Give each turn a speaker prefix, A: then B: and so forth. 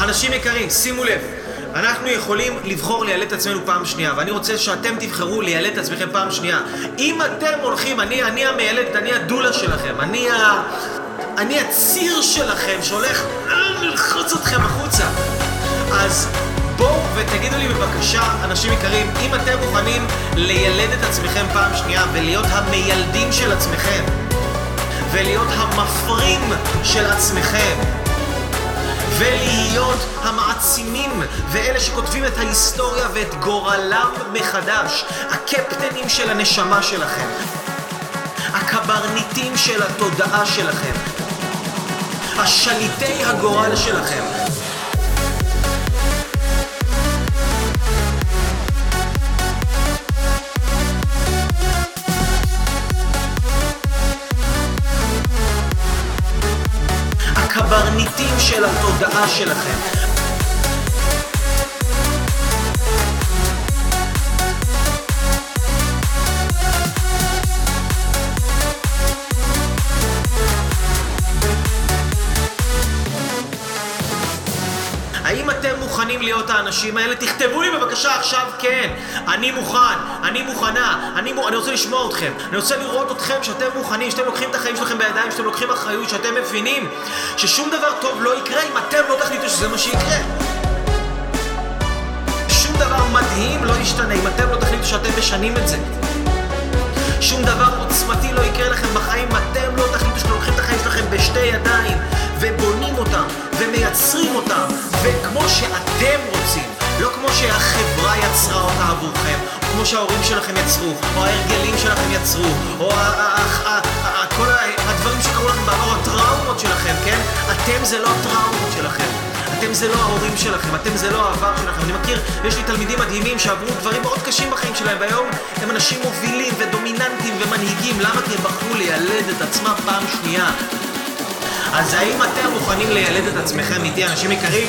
A: אנשים יקרים, שימו לב, אנחנו יכולים לבחור לילד את עצמנו פעם שנייה, ואני רוצה שאתם תבחרו לילד את עצמכם פעם שנייה. אם אתם הולכים, אני, אני המיילדת, אני הדולה שלכם, אני ה... אני הציר שלכם שהולך ללחוץ אתכם החוצה. אז בואו ותגידו לי בבקשה, אנשים יקרים, אם אתם מוכנים לילד את עצמכם פעם שנייה ולהיות המיילדים של עצמכם ולהיות המפרים של עצמכם ולהיות המעצימים ואלה שכותבים את ההיסטוריה ואת גורלם מחדש, הקפטנים של הנשמה שלכם, הקברניטים של התודעה שלכם, השליטי הגורל שלכם. הקברניטים של התודעה שלכם. אתם מוכנים להיות האנשים האלה? תכתבו לי בבקשה עכשיו כן. אני מוכן, אני מוכנה, אני, מ... אני רוצה לשמוע אתכם. אני רוצה לראות אתכם שאתם מוכנים, שאתם לוקחים את החיים שלכם בידיים, שאתם לוקחים אחריות, שאתם מבינים ששום דבר טוב לא יקרה אם אתם לא תחליטו שזה מה שיקרה. שום דבר מדהים לא ישתנה אם אתם לא תחליטו שאתם משנים את זה. שום דבר עוצמתי לא יקרה לכם בחיים אם אתם וכמו שאתם רוצים, לא כמו שהחברה יצרה אותה עבורכם, או כמו שההורים שלכם יצרו, או ההרגלים שלכם יצרו, או כל הדברים שקרו לכם בעבר, הטראומות שלכם, כן? אתם זה לא הטראומות שלכם. אתם זה לא ההורים שלכם, אתם זה לא העבר שלכם. אני מכיר, יש לי תלמידים מדהימים שעברו דברים מאוד קשים בחיים שלהם, והיום הם אנשים מובילים ודומיננטיים ומנהיגים. למה? כי הם בחרו לילד את עצמם פעם שנייה. אז האם אתם מוכנים לילד את עצמכם איתי, אנשים יקרים?